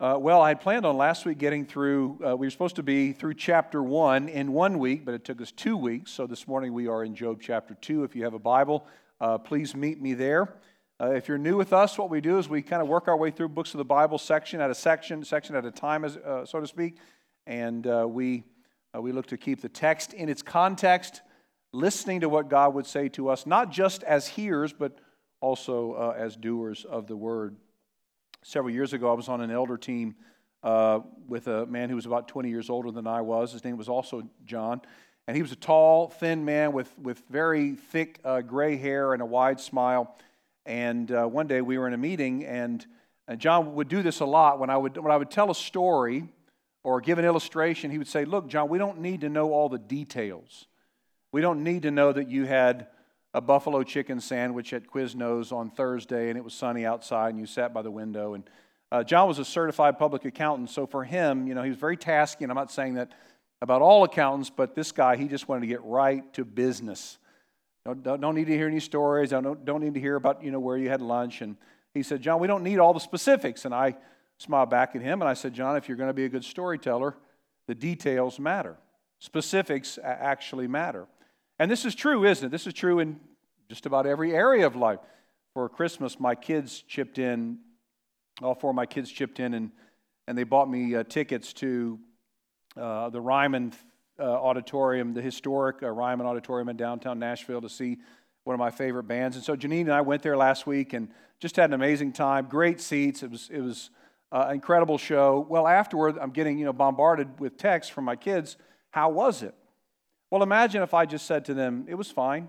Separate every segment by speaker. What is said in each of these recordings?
Speaker 1: Uh, well, I had planned on last week getting through, uh, we were supposed to be through chapter 1 in one week, but it took us two weeks. So this morning we are in Job chapter 2. If you have a Bible, uh, please meet me there. Uh, if you're new with us, what we do is we kind of work our way through books of the Bible section at a section, section at a time, as, uh, so to speak. And uh, we, we look to keep the text in its context, listening to what God would say to us, not just as hearers, but also as doers of the word. Several years ago, I was on an elder team uh, with a man who was about 20 years older than I was. His name was also John. And he was a tall, thin man with, with very thick uh, gray hair and a wide smile. And uh, one day we were in a meeting, and, and John would do this a lot. When I, would, when I would tell a story or give an illustration, he would say, Look, John, we don't need to know all the details. We don't need to know that you had a buffalo chicken sandwich at Quiznos on Thursday, and it was sunny outside, and you sat by the window. And uh, John was a certified public accountant, so for him, you know, he was very tasky. And I'm not saying that about all accountants, but this guy, he just wanted to get right to business. Don't, don't, don't need to hear any stories. I don't, don't need to hear about you know where you had lunch. And he said, John, we don't need all the specifics. And I smiled back at him and I said, John, if you're going to be a good storyteller, the details matter. Specifics actually matter. And this is true, isn't it? This is true in just about every area of life. For Christmas, my kids chipped in, all four of my kids chipped in, and, and they bought me uh, tickets to uh, the Ryman uh, Auditorium, the historic uh, Ryman Auditorium in downtown Nashville to see one of my favorite bands. And so Janine and I went there last week and just had an amazing time. Great seats. It was, it was uh, an incredible show. Well, afterward, I'm getting you know bombarded with texts from my kids. How was it? Well, imagine if I just said to them, it was fine.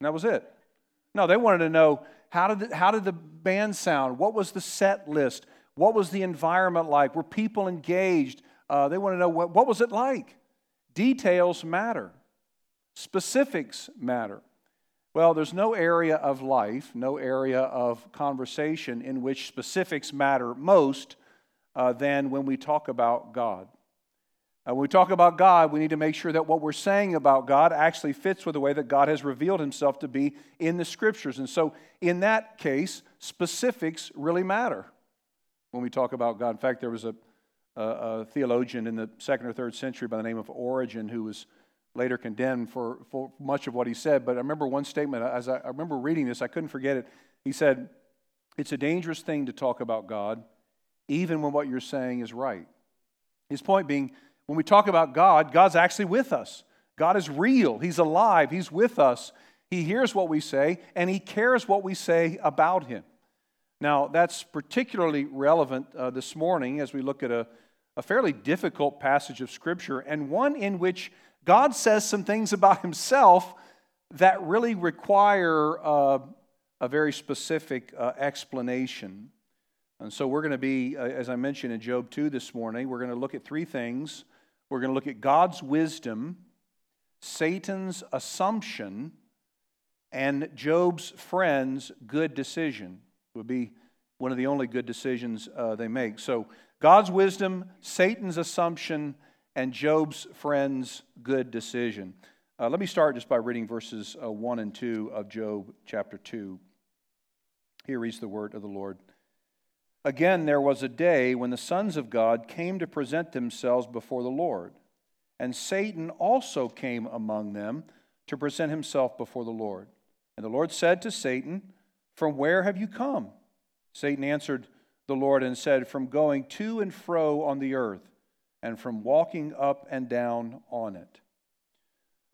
Speaker 1: And that was it. No, they wanted to know how did, the, how did the band sound? What was the set list? What was the environment like? Were people engaged? Uh, they want to know what, what was it like? Details matter, specifics matter. Well, there's no area of life, no area of conversation in which specifics matter most uh, than when we talk about God. When we talk about God, we need to make sure that what we're saying about God actually fits with the way that God has revealed himself to be in the scriptures. And so, in that case, specifics really matter when we talk about God. In fact, there was a, a, a theologian in the second or third century by the name of Origen who was later condemned for, for much of what he said. But I remember one statement, as I, I remember reading this, I couldn't forget it. He said, It's a dangerous thing to talk about God, even when what you're saying is right. His point being, when we talk about God, God's actually with us. God is real, He's alive, He's with us. He hears what we say, and He cares what we say about Him. Now, that's particularly relevant uh, this morning as we look at a, a fairly difficult passage of Scripture and one in which God says some things about Himself that really require uh, a very specific uh, explanation. And so we're going to be, uh, as I mentioned in Job 2 this morning, we're going to look at three things we're going to look at God's wisdom, Satan's assumption, and Job's friend's good decision. It would be one of the only good decisions uh, they make. So, God's wisdom, Satan's assumption, and Job's friend's good decision. Uh, let me start just by reading verses uh, 1 and 2 of Job chapter 2. Here reads the word of the Lord. Again, there was a day when the sons of God came to present themselves before the Lord, and Satan also came among them to present himself before the Lord. And the Lord said to Satan, From where have you come? Satan answered the Lord and said, From going to and fro on the earth, and from walking up and down on it.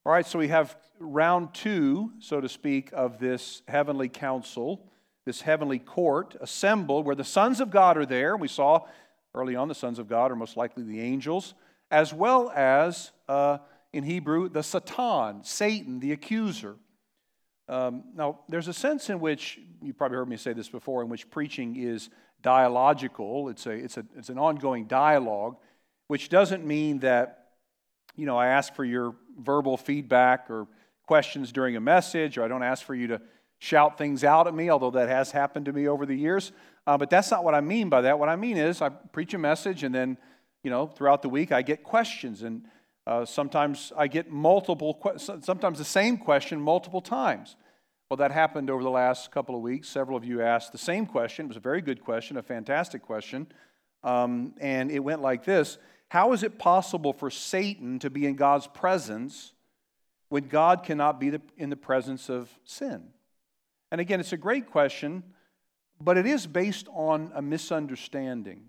Speaker 1: All right, so we have round two, so to speak, of this heavenly council this heavenly court assembled where the sons of God are there. We saw early on the sons of God are most likely the angels, as well as uh, in Hebrew, the Satan, Satan, the accuser. Um, now, there's a sense in which, you probably heard me say this before, in which preaching is dialogical. It's, a, it's, a, it's an ongoing dialogue, which doesn't mean that, you know, I ask for your verbal feedback or questions during a message, or I don't ask for you to shout things out at me, although that has happened to me over the years. Uh, but that's not what I mean by that. What I mean is I preach a message, and then, you know, throughout the week I get questions, and uh, sometimes I get multiple, sometimes the same question multiple times. Well, that happened over the last couple of weeks. Several of you asked the same question. It was a very good question, a fantastic question. Um, and it went like this How is it possible for Satan to be in God's presence when God cannot be the, in the presence of sin? And again, it's a great question, but it is based on a misunderstanding.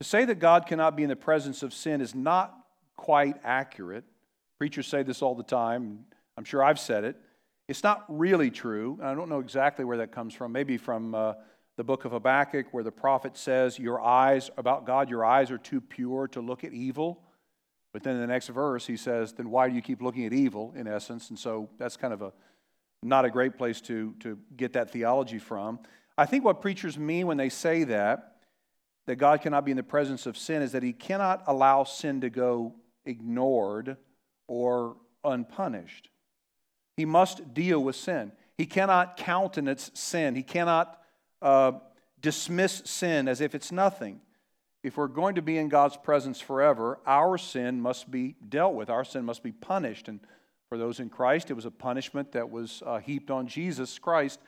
Speaker 1: To say that God cannot be in the presence of sin is not quite accurate. Preachers say this all the time. I'm sure I've said it. It's not really true. I don't know exactly where that comes from. Maybe from uh, the book of Habakkuk, where the prophet says, Your eyes, about God, your eyes are too pure to look at evil. But then in the next verse, he says, Then why do you keep looking at evil, in essence? And so that's kind of a not a great place to, to get that theology from. I think what preachers mean when they say that, that God cannot be in the presence of sin, is that he cannot allow sin to go ignored or unpunished. He must deal with sin. He cannot countenance sin. He cannot uh, dismiss sin as if it's nothing. If we're going to be in God's presence forever, our sin must be dealt with. Our sin must be punished. And for those in Christ, it was a punishment that was uh, heaped on Jesus Christ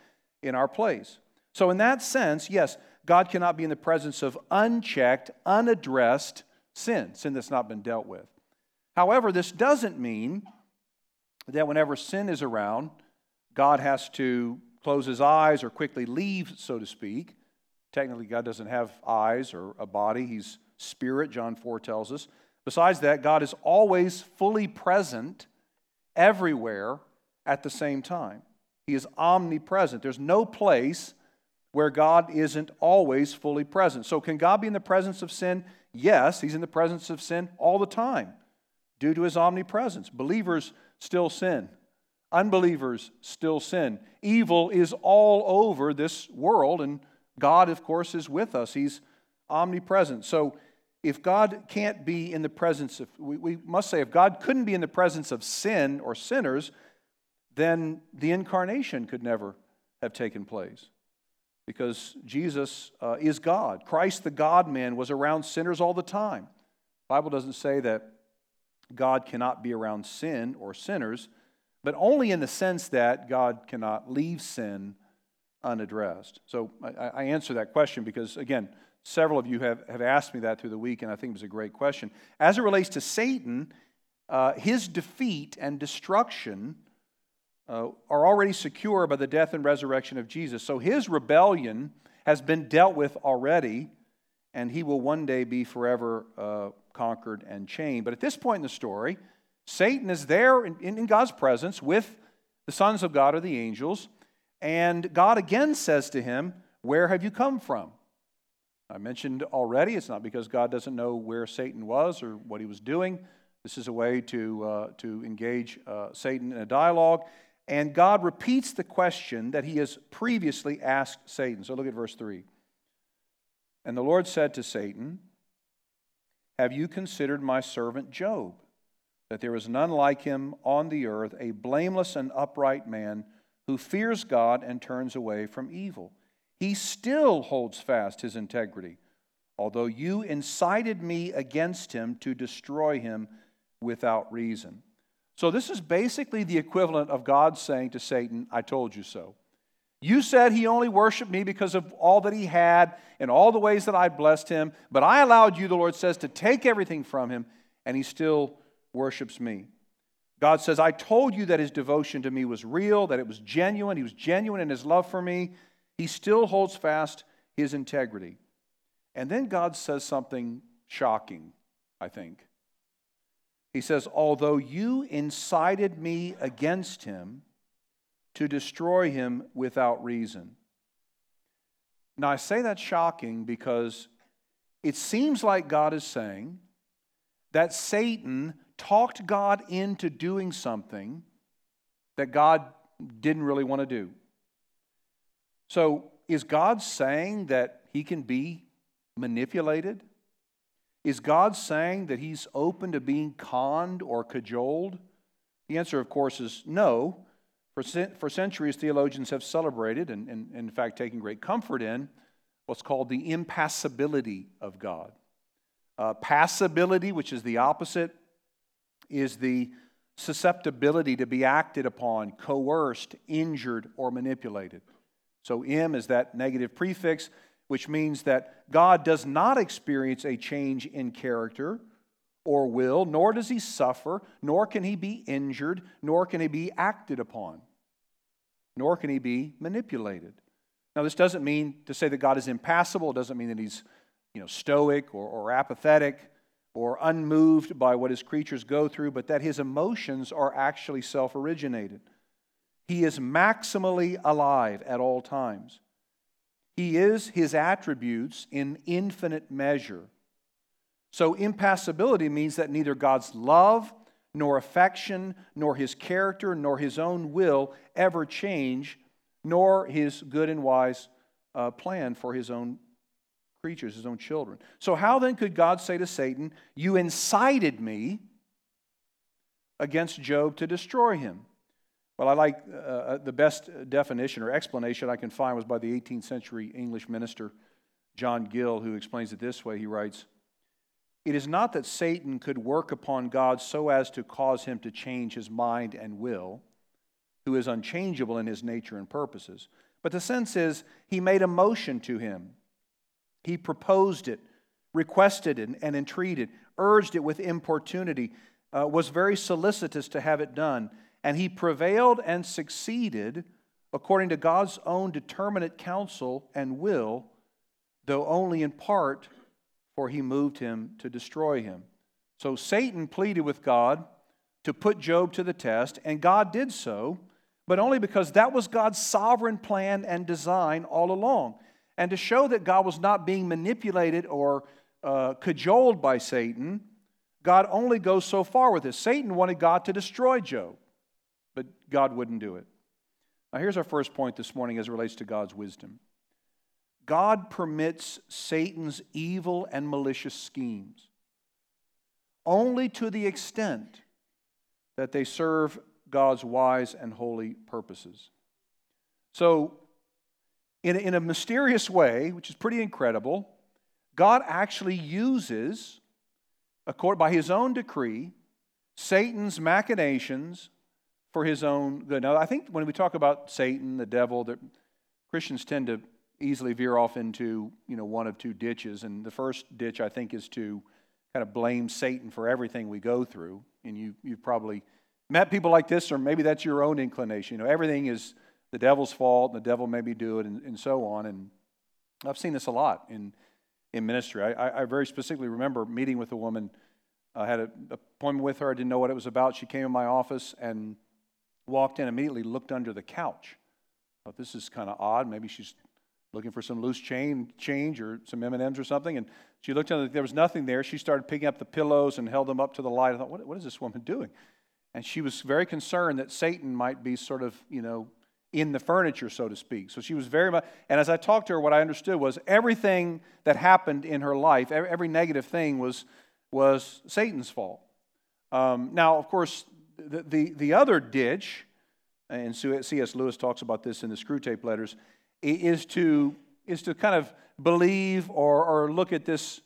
Speaker 1: in our place. So, in that sense, yes, God cannot be in the presence of unchecked, unaddressed sin, sin that's not been dealt with. However, this doesn't mean that whenever sin is around, God has to close his eyes or quickly leave, so to speak. Technically, God doesn't have eyes or a body, he's spirit, John 4 tells us. Besides that, God is always fully present everywhere at the same time. He is omnipresent. There's no place where God isn't always fully present. So, can God be in the presence of sin? Yes, He's in the presence of sin all the time due to His omnipresence. Believers still sin. Unbelievers still sin. Evil is all over this world, and God, of course, is with us. He's omnipresent. So, if God can't be in the presence of, we, we must say, if God couldn't be in the presence of sin or sinners, then the incarnation could never have taken place. Because Jesus uh, is God. Christ, the God man, was around sinners all the time. The Bible doesn't say that God cannot be around sin or sinners, but only in the sense that God cannot leave sin unaddressed. So I, I answer that question because, again, several of you have, have asked me that through the week, and I think it was a great question. As it relates to Satan, uh, his defeat and destruction uh, are already secure by the death and resurrection of Jesus. So his rebellion has been dealt with already, and he will one day be forever uh, conquered, and chained. But at this point in the story, Satan is there in, in God's presence with the sons of God or the angels, and God again says to him, Where have you come from? I mentioned already, it's not because God doesn't know where Satan was or what he was doing. This is a way to, uh, to engage uh, Satan in a dialogue. And God repeats the question that he has previously asked Satan. So look at verse 3. And the Lord said to Satan, have you considered my servant Job? That there is none like him on the earth, a blameless and upright man who fears God and turns away from evil. He still holds fast his integrity, although you incited me against him to destroy him without reason. So, this is basically the equivalent of God saying to Satan, I told you so. You said he only worshiped me because of all that he had and all the ways that I blessed him, but I allowed you, the Lord says, to take everything from him, and he still worships me. God says, I told you that his devotion to me was real, that it was genuine. He was genuine in his love for me. He still holds fast his integrity. And then God says something shocking, I think. He says, Although you incited me against him, to destroy him without reason. Now, I say that's shocking because it seems like God is saying that Satan talked God into doing something that God didn't really want to do. So, is God saying that he can be manipulated? Is God saying that he's open to being conned or cajoled? The answer, of course, is no. For, for centuries, theologians have celebrated and, and, and, in fact, taken great comfort in what's called the impassibility of God. Uh, passibility, which is the opposite, is the susceptibility to be acted upon, coerced, injured, or manipulated. So, M is that negative prefix, which means that God does not experience a change in character or will, nor does he suffer, nor can he be injured, nor can he be acted upon, nor can he be manipulated. Now, this doesn't mean to say that God is impassible, it doesn't mean that he's you know, stoic or, or apathetic or unmoved by what his creatures go through, but that his emotions are actually self originated. He is maximally alive at all times. He is his attributes in infinite measure. So, impassibility means that neither God's love, nor affection, nor his character, nor his own will ever change, nor his good and wise uh, plan for his own creatures, his own children. So, how then could God say to Satan, You incited me against Job to destroy him? Well, I like uh, uh the best definition or explanation I can find was by the 18th century English minister John Gill, who explains it this way. He writes, It is not that Satan could work upon God so as to cause him to change his mind and will, who is unchangeable in his nature and purposes, but the sense is he made a motion to him he proposed it, requested it, and entreated, urged it with importunity, uh, was very solicitous to have it done. And he prevailed and succeeded according to God's own determinate counsel and will, though only in part, for he moved him to destroy him. So Satan pleaded with God to put Job to the test, and God did so, but only because that was God's sovereign plan and design all along. And to show that God was not being manipulated or uh, cajoled by Satan, God only goes so far with this. Satan wanted God to destroy Job, but God wouldn't do it. Now, here's our first point this morning as it relates to God's wisdom God permits Satan's evil and malicious schemes only to the extent that they serve God's wise and holy purposes. So, in a, in a mysterious way, which is pretty incredible, God actually uses, by his own decree, Satan's machinations for his own good. Now, I think when we talk about Satan, the devil, that Christians tend to easily veer off into you know one of two ditches, and the first ditch I think is to kind of blame Satan for everything we go through. And you you've probably met people like this, or maybe that's your own inclination. You know, everything is the devil's fault, and the devil made me do it, and, and so on. And I've seen this a lot in, in ministry. I, I very specifically remember meeting with a woman. I had an appointment with her. I didn't know what it was about. She came in my office and walked in immediately, looked under the couch. Thought this is kind of odd. Maybe she's looking for some loose chain change or some M&Ms or something. And she looked under, there was nothing there. She started picking up the pillows and held them up to the light. I thought, what, what is this woman doing? And she was very concerned that Satan might be sort of, you know, in the furniture, so to speak. So she was very much, and as I talked to her, what I understood was everything that happened in her life, every, every negative thing was, was Satan's fault. Um, now, of course, the, the, the other ditch, and C.S. Lewis talks about this in the Screwtape letters, is to, is to kind of believe or, or look at this,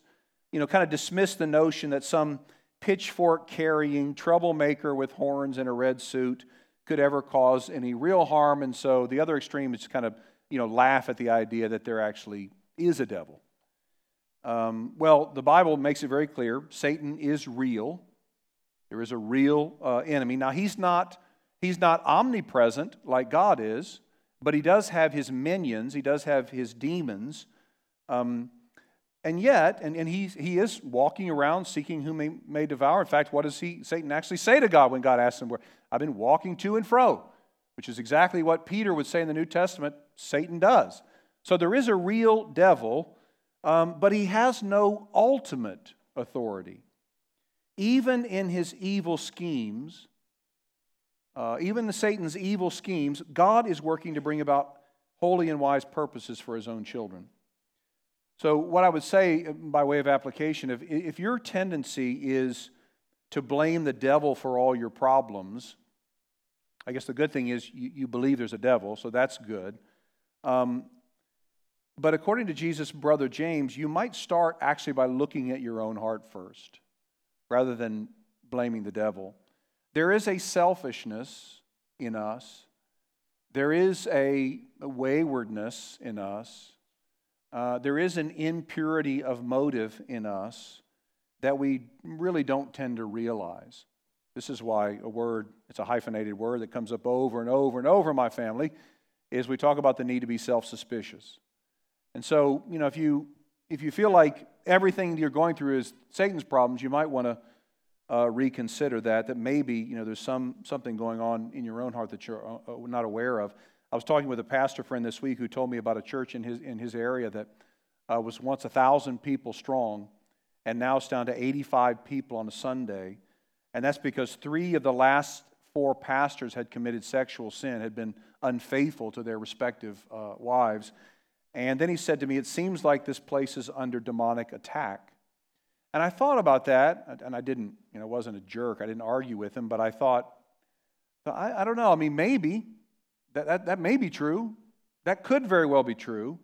Speaker 1: you know, kind of dismiss the notion that some pitchfork carrying troublemaker with horns and a red suit could ever cause any real harm. And so the other extreme is kind of, you know, laugh at the idea that there actually is a devil. Um, well, the Bible makes it very clear Satan is real. There is a real uh, enemy. Now, he's not, he's not omnipresent like God is, but he does have his minions, he does have his demons. Um, and yet, and, and he, he is walking around seeking whom he may devour. In fact, what does he, Satan actually say to God when God asks him, where I've been walking to and fro, which is exactly what Peter would say in the New Testament Satan does. So there is a real devil, um, but he has no ultimate authority. Even in his evil schemes, uh, even the Satan's evil schemes, God is working to bring about holy and wise purposes for his own children. So, what I would say uh, by way of application, if, if your tendency is to blame the devil for all your problems, I guess the good thing is you, you believe there's a devil, so that's good. Um, but according to Jesus' brother James, you might start actually by looking at your own heart first rather than blaming the devil. There is a selfishness in us, there is a, waywardness in us uh, there is an impurity of motive in us that we really don't tend to realize. This is why a word, it's a hyphenated word that comes up over and over and over in my family, is we talk about the need to be self suspicious. And so, you know, if you, if you feel like everything you're going through is Satan's problems, you might want to uh, reconsider that, that maybe, you know, there's some, something going on in your own heart that you're uh, uh not aware of. I was talking with a pastor friend this week who told me about a church in his, in his area that uh, was once a thousand people strong and now it's down to 85 people on a Sunday. And that's because three of the last four pastors had committed sexual sin, had been unfaithful to their respective uh, wives. And then he said to me, It seems like this place is under demonic attack. And I thought about that, and I didn't, you know, wasn't a jerk. I didn't argue with him, but I thought, I, I don't know. I mean, maybe. That, that, that may be true. That could very well be true.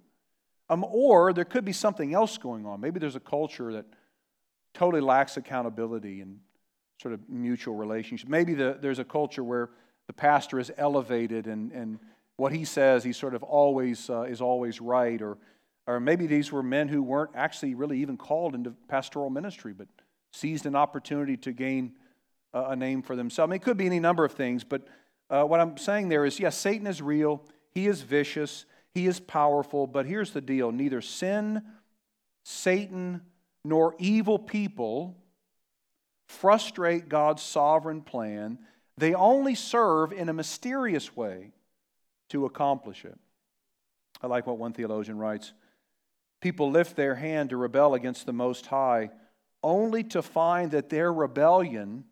Speaker 1: Um, or there could be something else going on. Maybe there's a culture that totally lacks accountability and sort of mutual relationship. Maybe the, there's a culture where the pastor is elevated and, and what he says, he sort of always uh, is always right. Or, or maybe these were men who weren't actually really even called into pastoral ministry, but seized an opportunity to gain a, name for themselves. I mean, it could be any number of things, but uh, what I'm saying there is yes, Satan is real, he is vicious, he is powerful, but here's the deal neither sin, Satan, nor evil people frustrate God's sovereign plan. They only serve in a mysterious way to accomplish it. I like what one theologian writes People lift their hand to rebel against the Most High only to find that their rebellion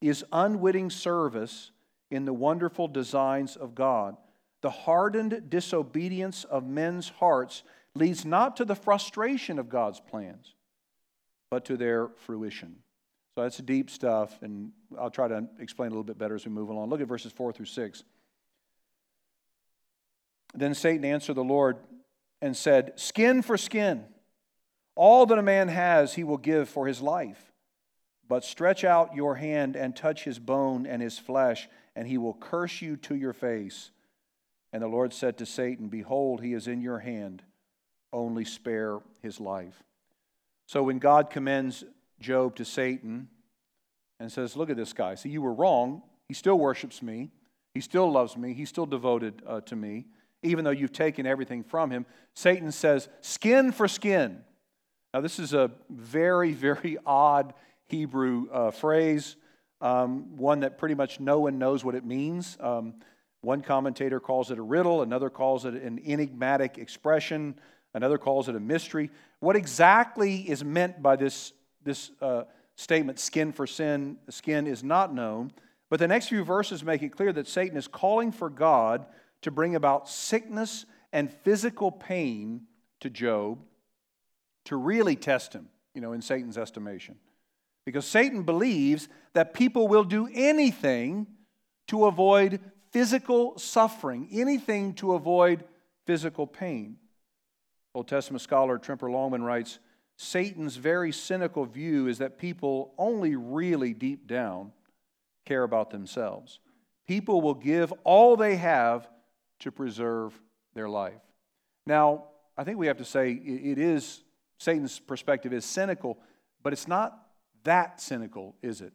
Speaker 1: is unwitting service in the wonderful designs of God. The hardened disobedience of men's hearts leads not to the frustration of God's plans, but to their fruition. So that's deep stuff, and I'll try to explain a little bit better as we move along. Look at verses 4 through 6. Then Satan answered the Lord and said, Skin for skin. All that a man has, he will give for his life. But stretch out your hand and touch his bone and his flesh, and he will curse you to your face. And the Lord said to Satan, Behold, he is in your hand, only spare his life. So when God commends Job to Satan and says, Look at this guy. See, you were wrong. He still worships me, he still loves me, he's still devoted uh, to me, even though you've taken everything from him. Satan says, Skin for skin. Now, this is a very, very odd Hebrew uh, phrase, um, one that pretty much no one knows what it means. Um, one commentator calls it a riddle, another calls it an enigmatic expression. Another calls it a mystery. What exactly is meant by this, this uh, statement, skin for sin, skin, is not known. But the next few verses make it clear that Satan is calling for God to bring about sickness and physical pain to Job to really test him, you know, in Satan's estimation. Because Satan believes that people will do anything to avoid physical suffering, anything to avoid physical pain. Old Testament scholar Tremper Longman writes Satan's very cynical view is that people only really deep down care about themselves. People will give all they have to preserve their life. Now, I think we have to say it is, Satan's perspective is cynical, but it's not that cynical, is it?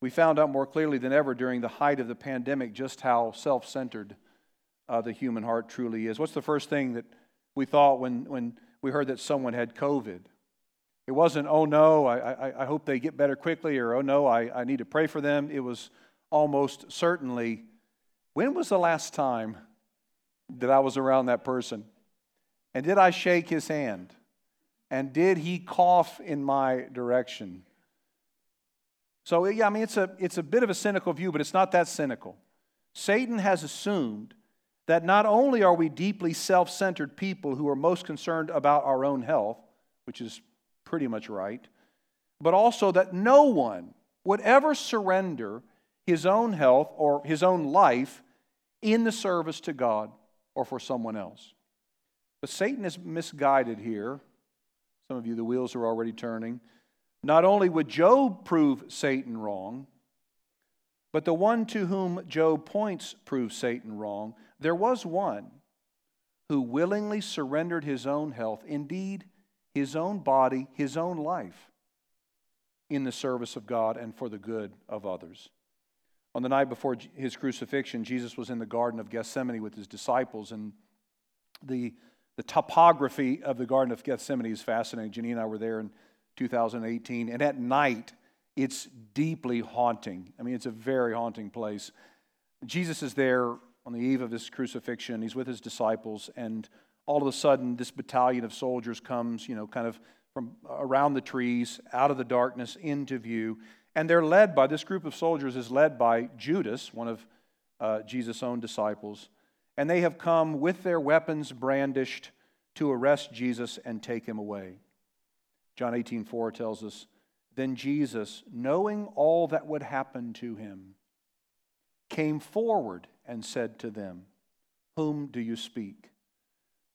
Speaker 1: We found out more clearly than ever during the height of the pandemic just how self centered uh, the human heart truly is. What's the first thing that we thought when, when we heard that someone had COVID. It wasn't, oh no, I, I, I hope they get better quickly, or oh no, I, I need to pray for them. It was almost certainly, when was the last time that I was around that person? And did I shake his hand? And did he cough in my direction? So, yeah, I mean, it's a, it's a bit of a cynical view, but it's not that cynical. Satan has assumed that not only are we deeply self centered people who are most concerned about our own health, which is pretty much right, but also that no one would ever surrender his own health or his own life in the service to God or for someone else. But Satan is misguided here. Some of you, the wheels are already turning. Not only would Job prove Satan wrong, but the one to whom Job points proves Satan wrong. There was one who willingly surrendered his own health, indeed, his own body, his own life, in the service of God and for the good of others. On the night before his crucifixion, Jesus was in the Garden of Gethsemane with his disciples, and the, the topography of the Garden of Gethsemane is fascinating. Jenny and I were there in 2018, and at night, it's deeply haunting. I mean, it's a very haunting place. Jesus is there on the eve of his crucifixion. He's with his disciples, and all of a sudden, this battalion of soldiers comes, you know, kind of from around the trees, out of the darkness, into view. And they're led by this group of soldiers, is led by Judas, one of uh, Jesus' own disciples. And they have come with their weapons brandished to arrest Jesus and take him away. John 18 4 tells us, Then Jesus, knowing all that would happen to him, came forward and said to them, Whom do you speak?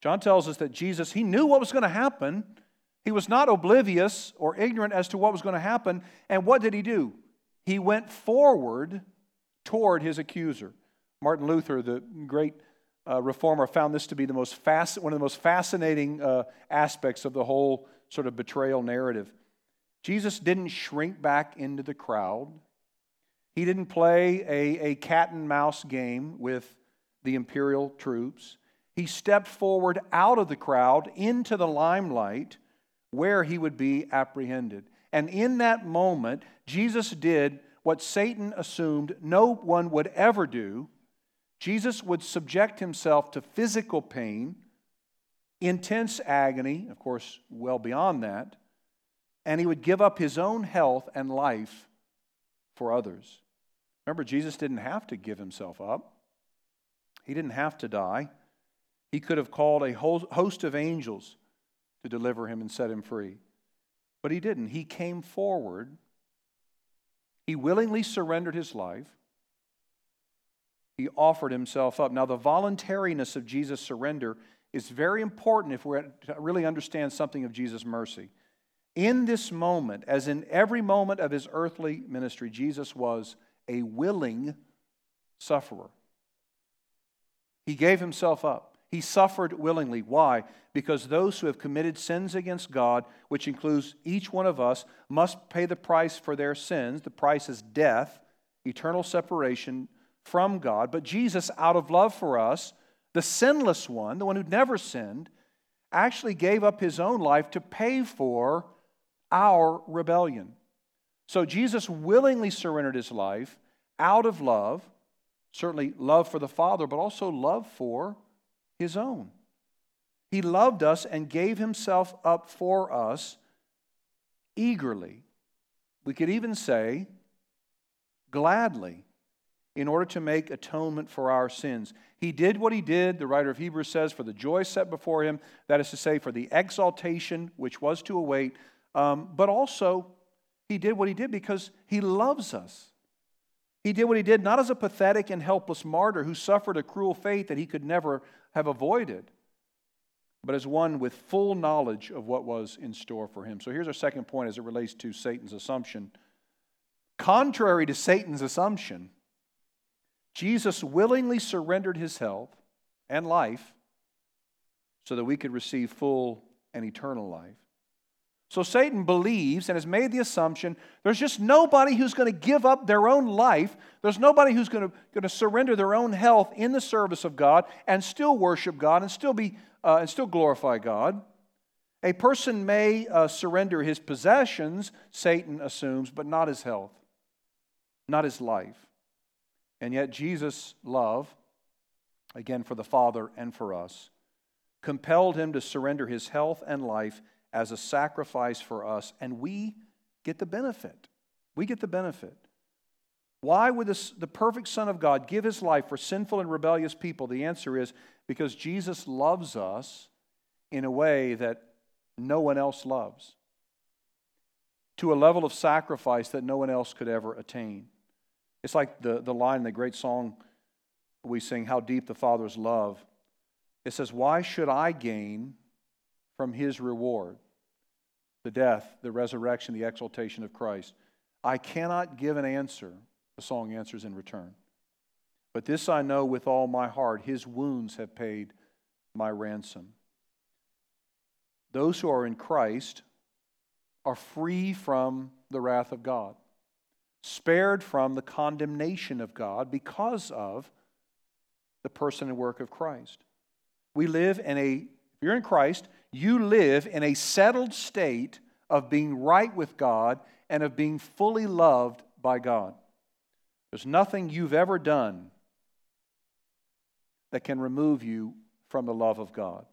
Speaker 1: John tells us that Jesus, he knew what was going to happen. He was not oblivious or ignorant as to what was going to happen. And what did he do? He went forward toward his accuser. Martin Luther, the great uh, reformer, found this to be the most one of the most fascinating uh, aspects of the whole sort of betrayal narrative. Jesus didn't shrink back into the crowd. He didn't play a, a cat and mouse game with the imperial troops. He stepped forward out of the crowd into the limelight where he would be apprehended. And in that moment, Jesus did what Satan assumed no one would ever do. Jesus would subject himself to physical pain, intense agony, of course, well beyond that, and he would give up his own health and life for others. Remember, Jesus didn't have to give himself up, he didn't have to die. He could have called a host of angels to deliver him and set him free. But he didn't. He came forward. He willingly surrendered his life. He offered himself up. Now, the voluntariness of Jesus' surrender is very important if we're to really understand something of Jesus' mercy. In this moment, as in every moment of his earthly ministry, Jesus was a willing sufferer. He gave himself up. He suffered willingly. Why? Because those who have committed sins against God, which includes each one of us, must pay the price for their sins. The price is death, eternal separation from God. But Jesus, out of love for us, the sinless one, the one who'd never sinned, actually gave up his own life to pay for our rebellion. So Jesus willingly surrendered his life out of love, certainly love for the Father, but also love for his own. He loved us and gave himself up for us eagerly. We could even say gladly in order to make atonement for our sins. He did what he did, the writer of Hebrews says, for the joy set before him, that is to say, for the exaltation which was to await, um, but also he did what he did because he loves us. He did what he did not as a pathetic and helpless martyr who suffered a cruel fate that he could never have avoided, but as one with full knowledge of what was in store for him. So here's our second point as it relates to Satan's assumption. Contrary to Satan's assumption, Jesus willingly surrendered his health and life so that we could receive full and eternal life. So Satan believes and has made the assumption there's just nobody who's going to give up their own life. There's nobody who's going to, going to surrender their own health in the service of God and still worship God and still be uh, and still glorify God. A person may uh, surrender his possessions, Satan assumes, but not his health, not his life. And yet Jesus' love, again for the Father and for us, compelled him to surrender his health and life as a sacrifice for us, and we get the benefit. We get the benefit. Why would this, the perfect Son of God give his life for sinful and rebellious people? The answer is because Jesus loves us in a way that no one else loves, to a level of sacrifice that no one else could ever attain. It's like the, the line in the great song we sing, How Deep the Father's Love. It says, Why should I gain from his reward? The death, the resurrection, the exaltation of Christ. I cannot give an answer, the song answers in return. But this I know with all my heart his wounds have paid my ransom. Those who are in Christ are free from the wrath of God, spared from the condemnation of God because of the person and work of Christ. We live in a, if you're in Christ, you live in a settled state of being right with God and of being fully loved by God. There's nothing you've ever done that can remove you from the love of God.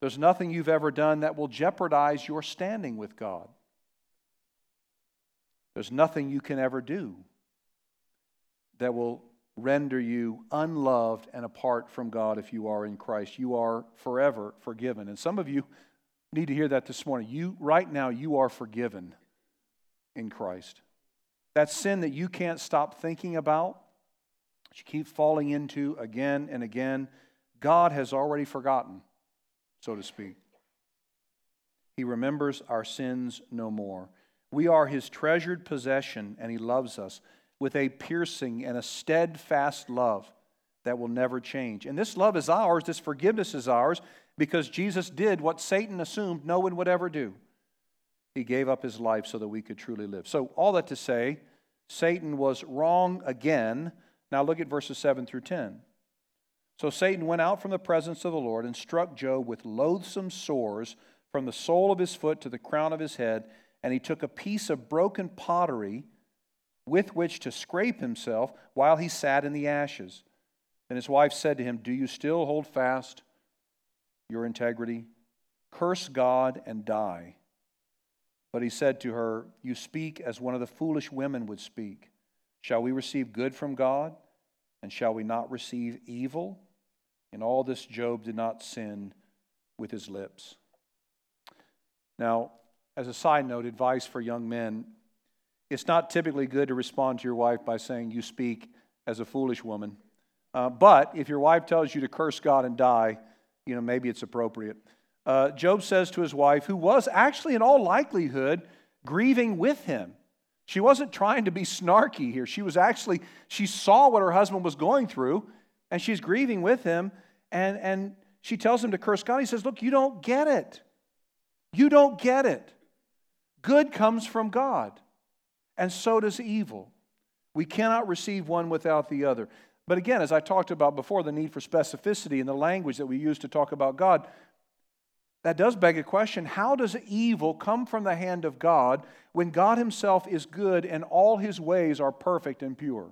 Speaker 1: There's nothing you've ever done that will jeopardize your standing with God. There's nothing you can ever do that will render you unloved and apart from God if you are in Christ. You are forever forgiven. And some of you need to hear that this morning. You right now you are forgiven in Christ. That sin that you can't stop thinking about, that you keep falling into again and again, God has already forgotten, so to speak. He remembers our sins no more. We are his treasured possession, and he loves us with a piercing and a steadfast love that will never change. And this love is ours, this forgiveness is ours, because Jesus did what Satan assumed no one would ever do. He gave up his life so that we could truly live. So, all that to say, Satan was wrong again. Now, look at verses 7 through 10. So, Satan went out from the presence of the Lord and struck Job with loathsome sores from the sole of his foot to the crown of his head. And he took a piece of broken pottery with which to scrape himself while he sat in the ashes. And his wife said to him, Do you still hold fast your integrity? Curse God and die. But he said to her, You speak as one of the foolish women would speak. Shall we receive good from God? And shall we not receive evil? In all this, Job did not sin with his lips. Now, as a side note, advice for young men it's not typically good to respond to your wife by saying, You speak as a foolish woman. Uh, but if your wife tells you to curse God and die, you know, maybe it's appropriate. Uh, Job says to his wife, who was actually in all likelihood grieving with him. She wasn't trying to be snarky here. She was actually, she saw what her husband was going through, and she's grieving with him, and, and she tells him to curse God. He says, Look, you don't get it. You don't get it. Good comes from God and so does evil. We cannot receive one without the other. But again, as I talked about before, the need for specificity in the language that we use to talk about God, that does beg a question how does evil come from the hand of God when God Himself is good and all His ways are perfect and pure?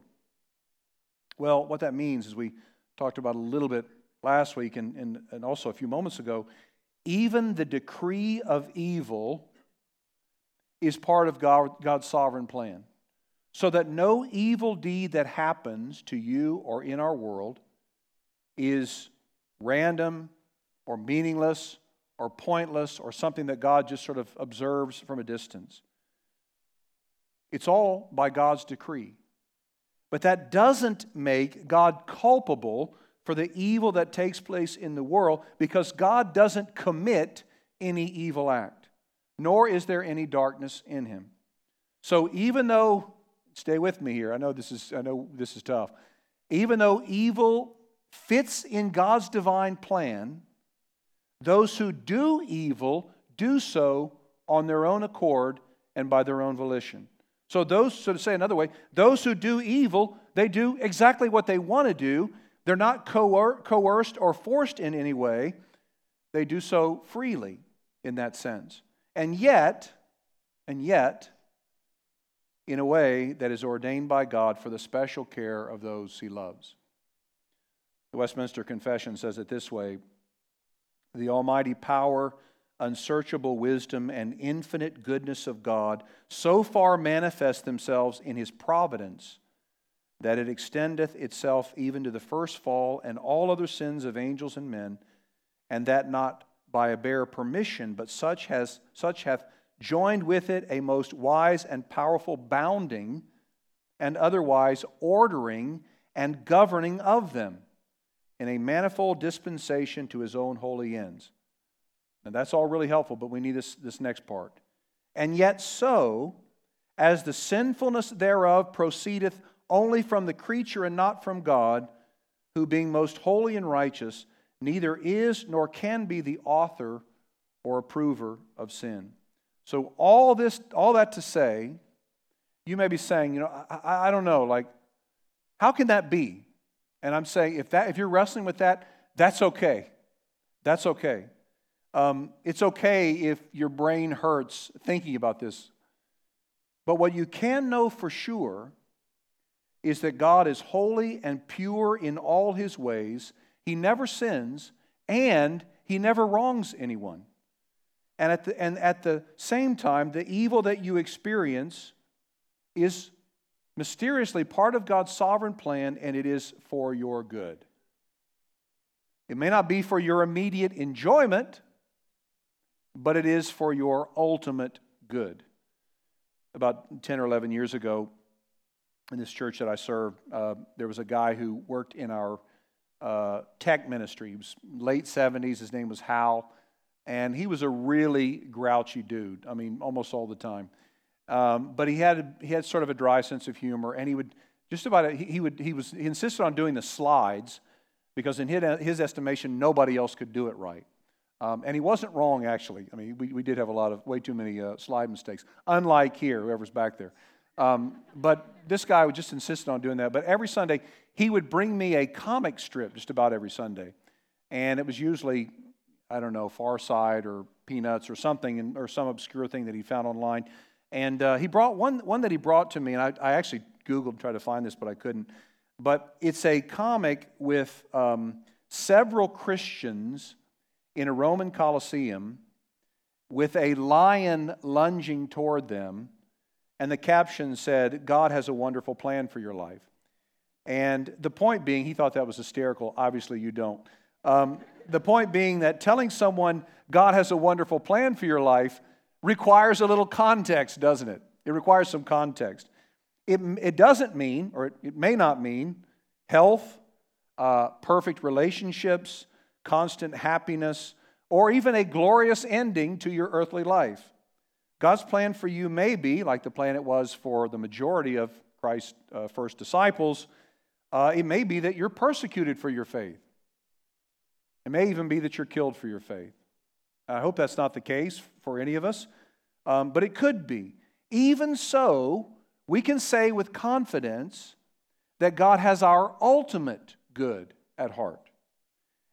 Speaker 1: Well, what that means, as we talked about a little bit last week and, and, and also a few moments ago, even the decree of evil is part of God, God's sovereign plan. So that no evil deed that happens to you or in our world is random or meaningless or pointless or something that God just sort of observes from a distance. It's all by God's decree. But that doesn't make God culpable for the evil that takes place in the world because God doesn't commit any evil act nor is there any darkness in him. So even though, stay with me here, I know this is, I know this is tough. Even though evil fits in God's divine plan, those who do evil do so on their own accord and by their own volition. So, those, so to say another way, those who do evil, they do exactly what they want to do. They're not coer- coerced or forced in any way. They do so freely in that sense. And yet, and yet, in a way that is ordained by God for the special care of those he loves. The Westminster Confession says it this way The almighty power, unsearchable wisdom, and infinite goodness of God so far manifest themselves in his providence that it extendeth itself even to the first fall and all other sins of angels and men, and that not by a bare permission, but such, has, such hath joined with it a most wise and powerful bounding and otherwise ordering and governing of them in a manifold dispensation to his own holy ends. And that's all really helpful, but we need this, this next part. And yet, so, as the sinfulness thereof proceedeth only from the creature and not from God, who being most holy and righteous, neither is nor can be the author or approver of sin. So, all this, all that to say, you may be saying, you know, I, I don't know, like, how can that be? And I'm saying, if, that, if you're wrestling with that, that's okay. That's okay. Um, it's okay if your brain hurts thinking about this. But what you can know for sure is that God is holy and pure in all his ways. He never sins and he never wrongs anyone. And at the, and at the same time, the evil that you experience is mysteriously part of God's sovereign plan and it is for your good. It may not be for your immediate enjoyment, but it is for your ultimate good. About 10 or 11 years ago, in this church that I served, uh, there was a guy who worked in our uh, tech ministry. He was late 70s. His name was Hal. And he was a really grouchy dude. I mean, almost all the time. Um, but he had, he had sort of a dry sense of humor. And he would just about, he, he would, he, was, he insisted on doing the slides because, in his, his estimation, nobody else could do it right. Um, and he wasn't wrong, actually. I mean, we, we did have a lot of, way too many uh, slide mistakes, unlike here, whoever's back there. Um, but this guy would just insist on doing that. But every Sunday, he would bring me a comic strip just about every Sunday. And it was usually, I don't know, Far Side or Peanuts or something, or some obscure thing that he found online. And uh, he brought one, one that he brought to me, and I, I actually Googled try to find this, but I couldn't. But it's a comic with um, several Christians in a Roman Colosseum with a lion lunging toward them and the caption said, God has a wonderful plan for your life. And the point being, he thought that was hysterical. Obviously, you don't. Um, the point being that telling someone God has a wonderful plan for your life requires a little context, doesn't it? It requires some context. It, it doesn't mean, or it, it may not mean, health, uh, perfect relationships, constant happiness, or even a glorious ending to your earthly life. God's plan for you may be, like the plan it was for the majority of Christ's uh, first disciples, uh, it may be that you're persecuted for your faith. It may even be that you're killed for your faith. I hope that's not the case for any of us, um, but it could be. Even so, we can say with confidence that God has our ultimate good at heart.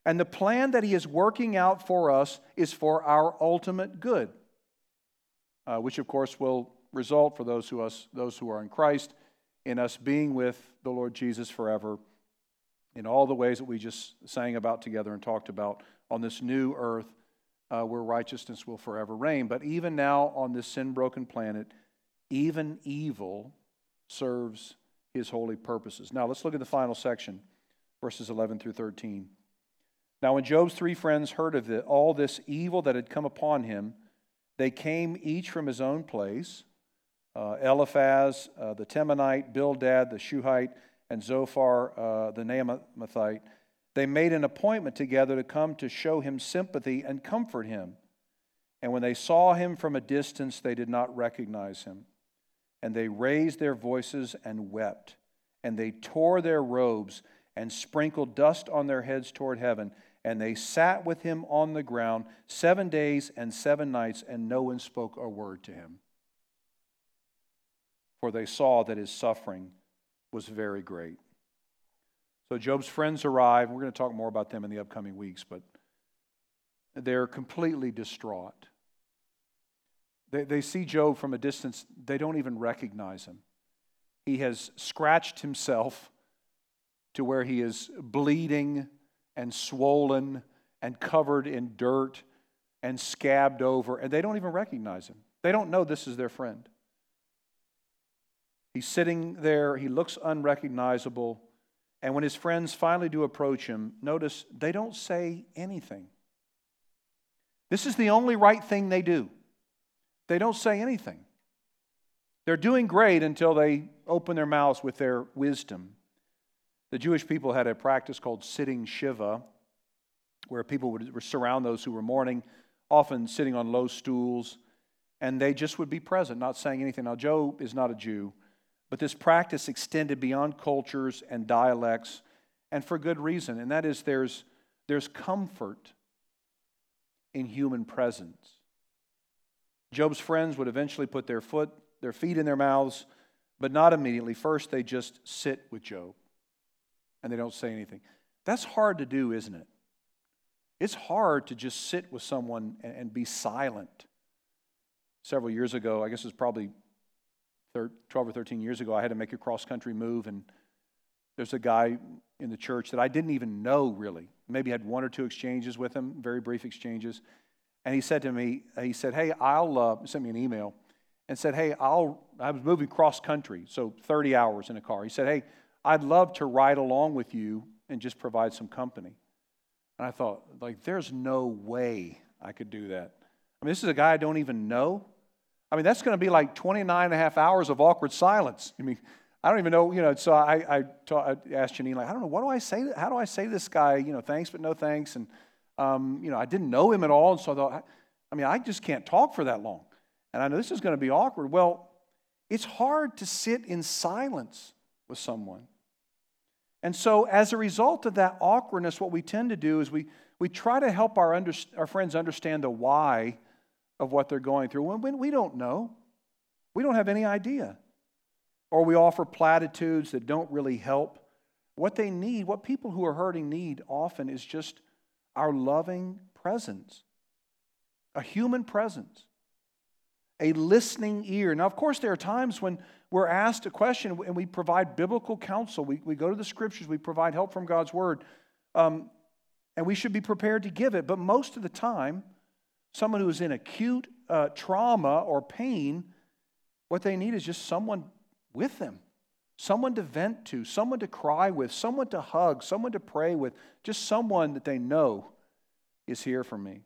Speaker 1: And the plan that He is working out for us is for our ultimate good uh, which of course will result for those who, us, those who are in Christ in us being with the Lord Jesus forever in all the ways that we just sang about together and talked about on this new earth uh, where righteousness will forever reign. But even now on this sin broken planet, even evil serves his holy purposes. Now let's look at the final section, verses 11 through 13. Now, when Job's three friends heard of it, all this evil that had come upon him, they came each from his own place uh, Eliphaz, uh, the Temanite, Bildad, the Shuhite, and Zophar, uh, the Naamathite. They made an appointment together to come to show him sympathy and comfort him. And when they saw him from a distance, they did not recognize him. And they raised their voices and wept. And they tore their robes and sprinkled dust on their heads toward heaven and they sat with him on the ground seven days and seven nights, and no one spoke a word to him. For they saw that his suffering was very great. So Job's friends arrive. We're going to talk more about them in the upcoming weeks, but they're completely distraught. They, they see Job from a distance, they don't even recognize him. He has scratched himself to where he is bleeding and swollen and covered in dirt and scabbed over, and they don't even recognize him. They don't know this is their friend. He's sitting there, he looks unrecognizable, and when his friends finally do approach him, notice they don't say anything. This is the only right thing they do. They don't say anything. They're doing great until they open their mouths with their wisdom. The Jewish people had a practice called sitting Shiva, where people would surround those who were mourning, often sitting on low stools, and they just would be present, not saying anything. Now, Job is not a Jew, but this practice extended beyond cultures and dialects, and for good reason, and that is there's, there's comfort in human presence. Job's friends would eventually put their foot, their feet in their mouths, but not immediately. First, they just sit with Job and they don't say anything. That's hard to do, isn't it? It's hard to just sit with someone and be silent. Several years ago, I guess it was probably 12 or 13 years ago, I had to make a cross country move, and there's a guy in the church that I didn't even know really. Maybe had one or two exchanges with him, very brief exchanges. And he said to me, he said, Hey, I'll uh, send me an email and said, Hey, I'll, I was moving cross country, so 30 hours in a car. He said, Hey, I'd love to ride along with you and just provide some company. And I thought, like, there's no way I could do that. I mean, this is a guy I don't even know. I mean, that's going to be like 29 and a half hours of awkward silence. I mean, I don't even know, you know. So I, I, taught, I asked Janine, like, I don't know, what do I say? How do I say this guy, you know, thanks, but no thanks? And, um, you know, I didn't know him at all. And so I thought, I mean, I just can't talk for that long. And I know this is going to be awkward. Well, it's hard to sit in silence with someone. And so, as a result of that awkwardness, what we tend to do is we, we try to help our, under, our friends understand the why of what they're going through when, when we don't know. We don't have any idea. Or we offer platitudes that don't really help. What they need, what people who are hurting need often is just our loving presence, a human presence, a listening ear. Now, of course, there are times when we're asked a question and we provide biblical counsel. We, we go to the scriptures, we provide help from God's word, um, and we should be prepared to give it. But most of the time, someone who is in acute uh, trauma or pain, what they need is just someone with them, someone to vent to, someone to cry with, someone to hug, someone to pray with, just someone that they know is here for me.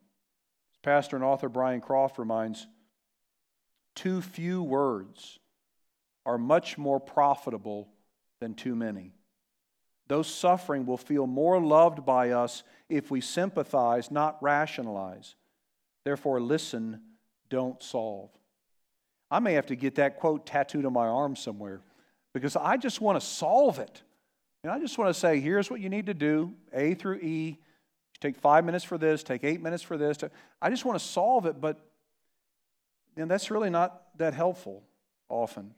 Speaker 1: Pastor and author Brian Croft reminds, too few words are much more profitable than too many. Those suffering will feel more loved by us if we sympathize, not rationalize. Therefore, listen, don't solve. I may have to get that quote tattooed on my arm somewhere because I just want to solve it. And I just want to say, here's what you need to do A through E. Take five minutes for this, take eight minutes for this. I just want to solve it, but and that's really not that helpful often.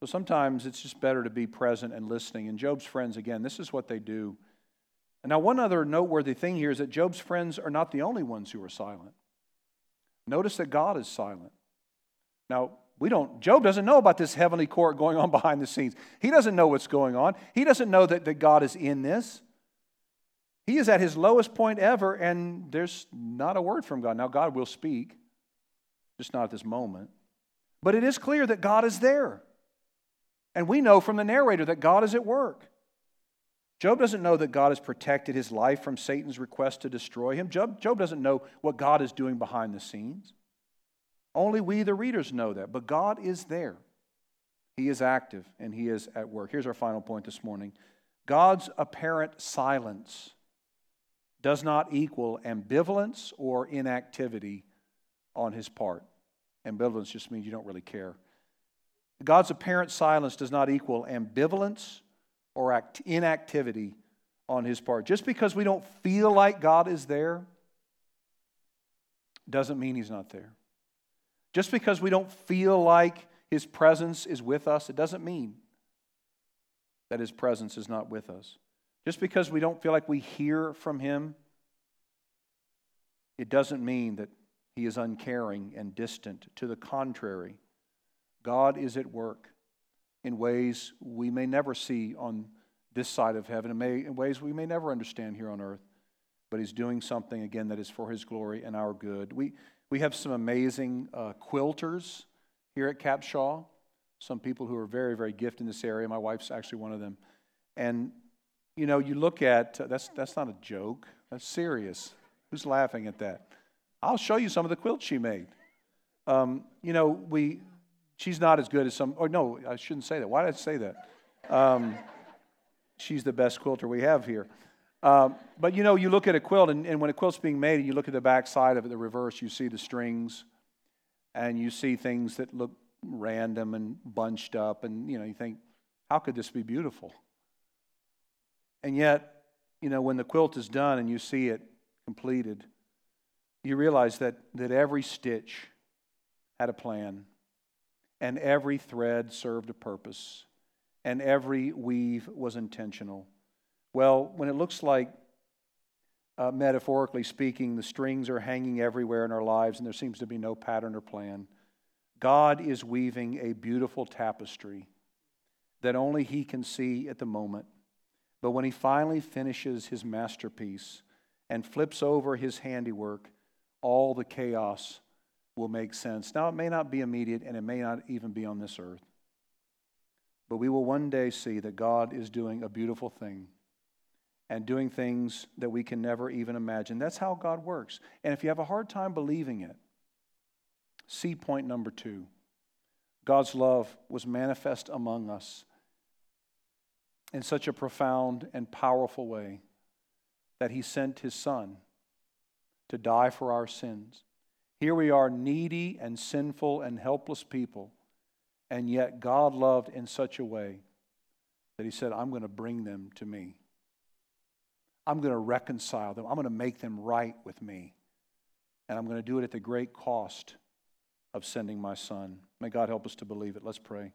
Speaker 1: So sometimes it's just better to be present and listening. And Job's friends, again, this is what they do. And now, one other noteworthy thing here is that Job's friends are not the only ones who are silent. Notice that God is silent. Now, we don't, Job doesn't know about this heavenly court going on behind the scenes. He doesn't know what's going on. He doesn't know that, that God is in this. He is at his lowest point ever, and there's not a word from God. Now, God will speak, just not at this moment. But it is clear that God is there. And we know from the narrator that God is at work. Job doesn't know that God has protected his life from Satan's request to destroy him. Job, Job doesn't know what God is doing behind the scenes. Only we, the readers, know that. But God is there. He is active and he is at work. Here's our final point this morning God's apparent silence does not equal ambivalence or inactivity on his part. Ambivalence just means you don't really care. God's apparent silence does not equal ambivalence or act- inactivity on his part. Just because we don't feel like God is there doesn't mean he's not there. Just because we don't feel like his presence is with us, it doesn't mean that his presence is not with us. Just because we don't feel like we hear from him, it doesn't mean that he is uncaring and distant. To the contrary, God is at work in ways we may never see on this side of heaven, in ways we may never understand here on earth. But He's doing something, again, that is for His glory and our good. We, we have some amazing uh, quilters here at Capshaw, some people who are very, very gifted in this area. My wife's actually one of them. And, you know, you look at, uh, that's, that's not a joke, that's serious. Who's laughing at that? I'll show you some of the quilts she made. Um, you know, we, She's not as good as some, or no, I shouldn't say that. Why did I say that? Um, she's the best quilter we have here. Um, but you know, you look at a quilt, and, and when a quilt's being made, and you look at the back side of it, the reverse, you see the strings, and you see things that look random and bunched up, and you know, you think, how could this be beautiful? And yet, you know, when the quilt is done and you see it completed, you realize that, that every stitch had a plan, and every thread served a purpose, and every weave was intentional. Well, when it looks like, uh, metaphorically speaking, the strings are hanging everywhere in our lives and there seems to be no pattern or plan, God is weaving a beautiful tapestry that only He can see at the moment. But when He finally finishes His masterpiece and flips over His handiwork, all the chaos will make sense. Now, it may not be immediate and it may not even be on this earth, but we will one day see that God is doing a beautiful thing and doing things that we can never even imagine. That's how God works. And if you have a hard time believing it, see point number two God's love was manifest among us in such a profound and powerful way that he sent his son to die for our sins. Here we are, needy and sinful and helpless people, and yet God loved in such a way that He said, I'm going to bring them to me. I'm going to reconcile them. I'm going to make them right with me. And I'm going to do it at the great cost of sending my Son. May God help us to believe it. Let's pray.